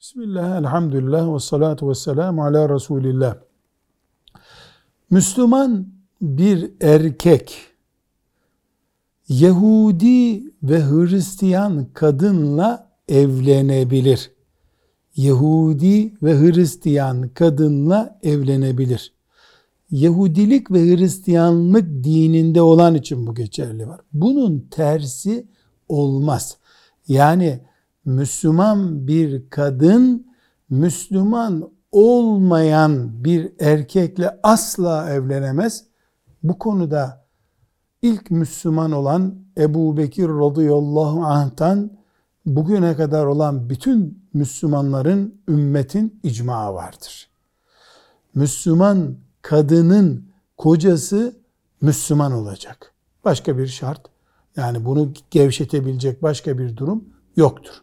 Bismillah, elhamdülillah ve salatu ve selamu ala Resulillah. Müslüman bir erkek Yahudi ve Hristiyan kadınla evlenebilir. Yahudi ve Hristiyan kadınla evlenebilir. Yahudilik ve Hristiyanlık dininde olan için bu geçerli var. Bunun tersi olmaz. Yani Müslüman bir kadın Müslüman olmayan bir erkekle asla evlenemez. Bu konuda ilk Müslüman olan Ebu Bekir radıyallahu anh'tan bugüne kadar olan bütün Müslümanların ümmetin icma vardır. Müslüman kadının kocası Müslüman olacak. Başka bir şart yani bunu gevşetebilecek başka bir durum yoktur.